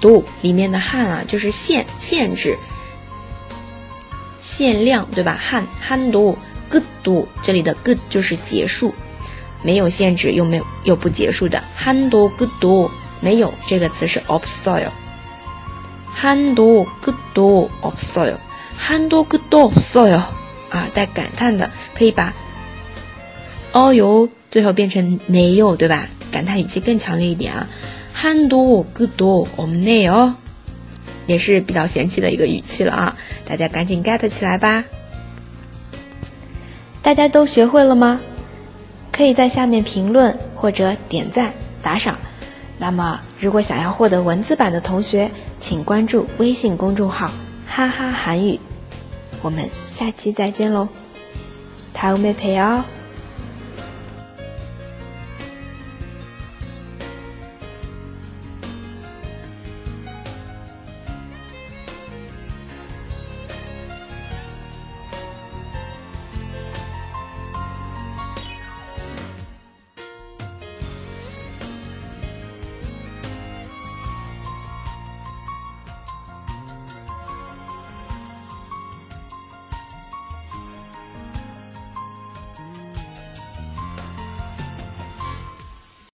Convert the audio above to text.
度里面的汉啊，就是限限制、限量，对吧？汉汉度 good 度，这里的 good 就是结束，没有限制又没有又不结束的汉度 good 度没有这个词是 of soil，汉度 good 度 of soil，汉度 good 度 of soil 啊，带感叹的可以把 o l 最后变成 nail，对吧？感叹语气更强烈一点啊。한도그도없네 요， 也是比较嫌弃的一个语气了啊！大家赶紧 get 起来吧！大家都学会了吗？可以在下面评论或者点赞打赏。那么，如果想要获得文字版的同学，请关注微信公众号“哈哈韩语”。我们下期再见喽！다음에봬요